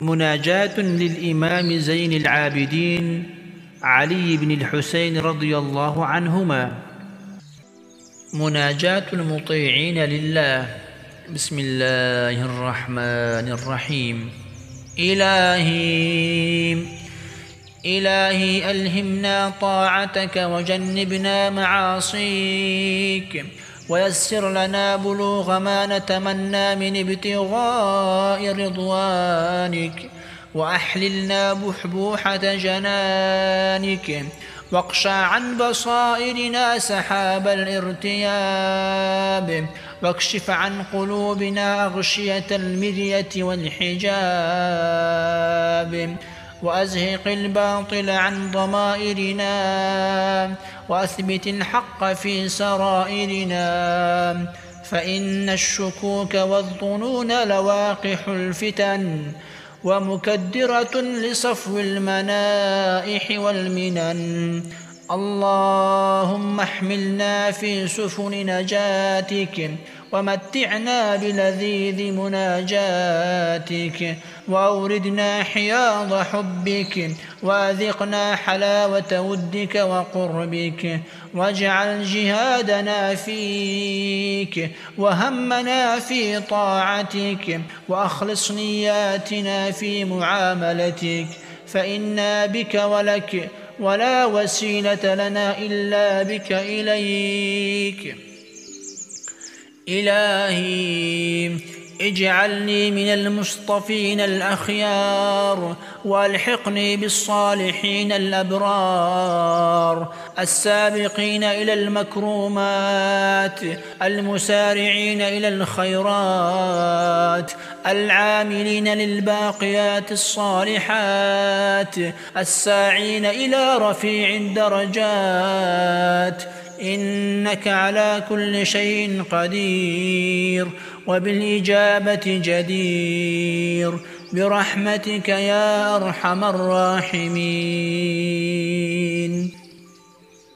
مناجاة للإمام زين العابدين علي بن الحسين رضي الله عنهما. مناجاة المطيعين لله. بسم الله الرحمن الرحيم. إلهي إلهي ألهمنا طاعتك وجنبنا معاصيك. ويسر لنا بلوغ ما نتمنى من ابتغاء رضوانك وأحللنا بحبوحة جنانك واقشع عن بصائرنا سحاب الارتياب واكشف عن قلوبنا أغشية المرية والحجاب وأزهق الباطل عن ضمائرنا وأثبت الحق في سرائرنا فإن الشكوك والظنون لواقح الفتن ومكدرة لصفو المنائح والمنن اللهم احملنا في سفن نجاتك ومتعنا بلذيذ مناجاتك وأوردنا حياض حبك وأذقنا حلاوة ودك وقربك واجعل جهادنا فيك وهمنا في طاعتك وأخلص نياتنا في معاملتك. فإنا بك ولك ولا وسيلة لنا إلا بك إليك. إلهي اجعلني من المصطفين الأخيار والحقني بالصالحين الأبرار السابقين إلى المكرومات المسارعين إلى الخيرات العاملين للباقيات الصالحات الساعين إلى رفيع الدرجات إنك على كل شيء قدير وبالإجابة جدير. برحمتك يا أرحم الراحمين.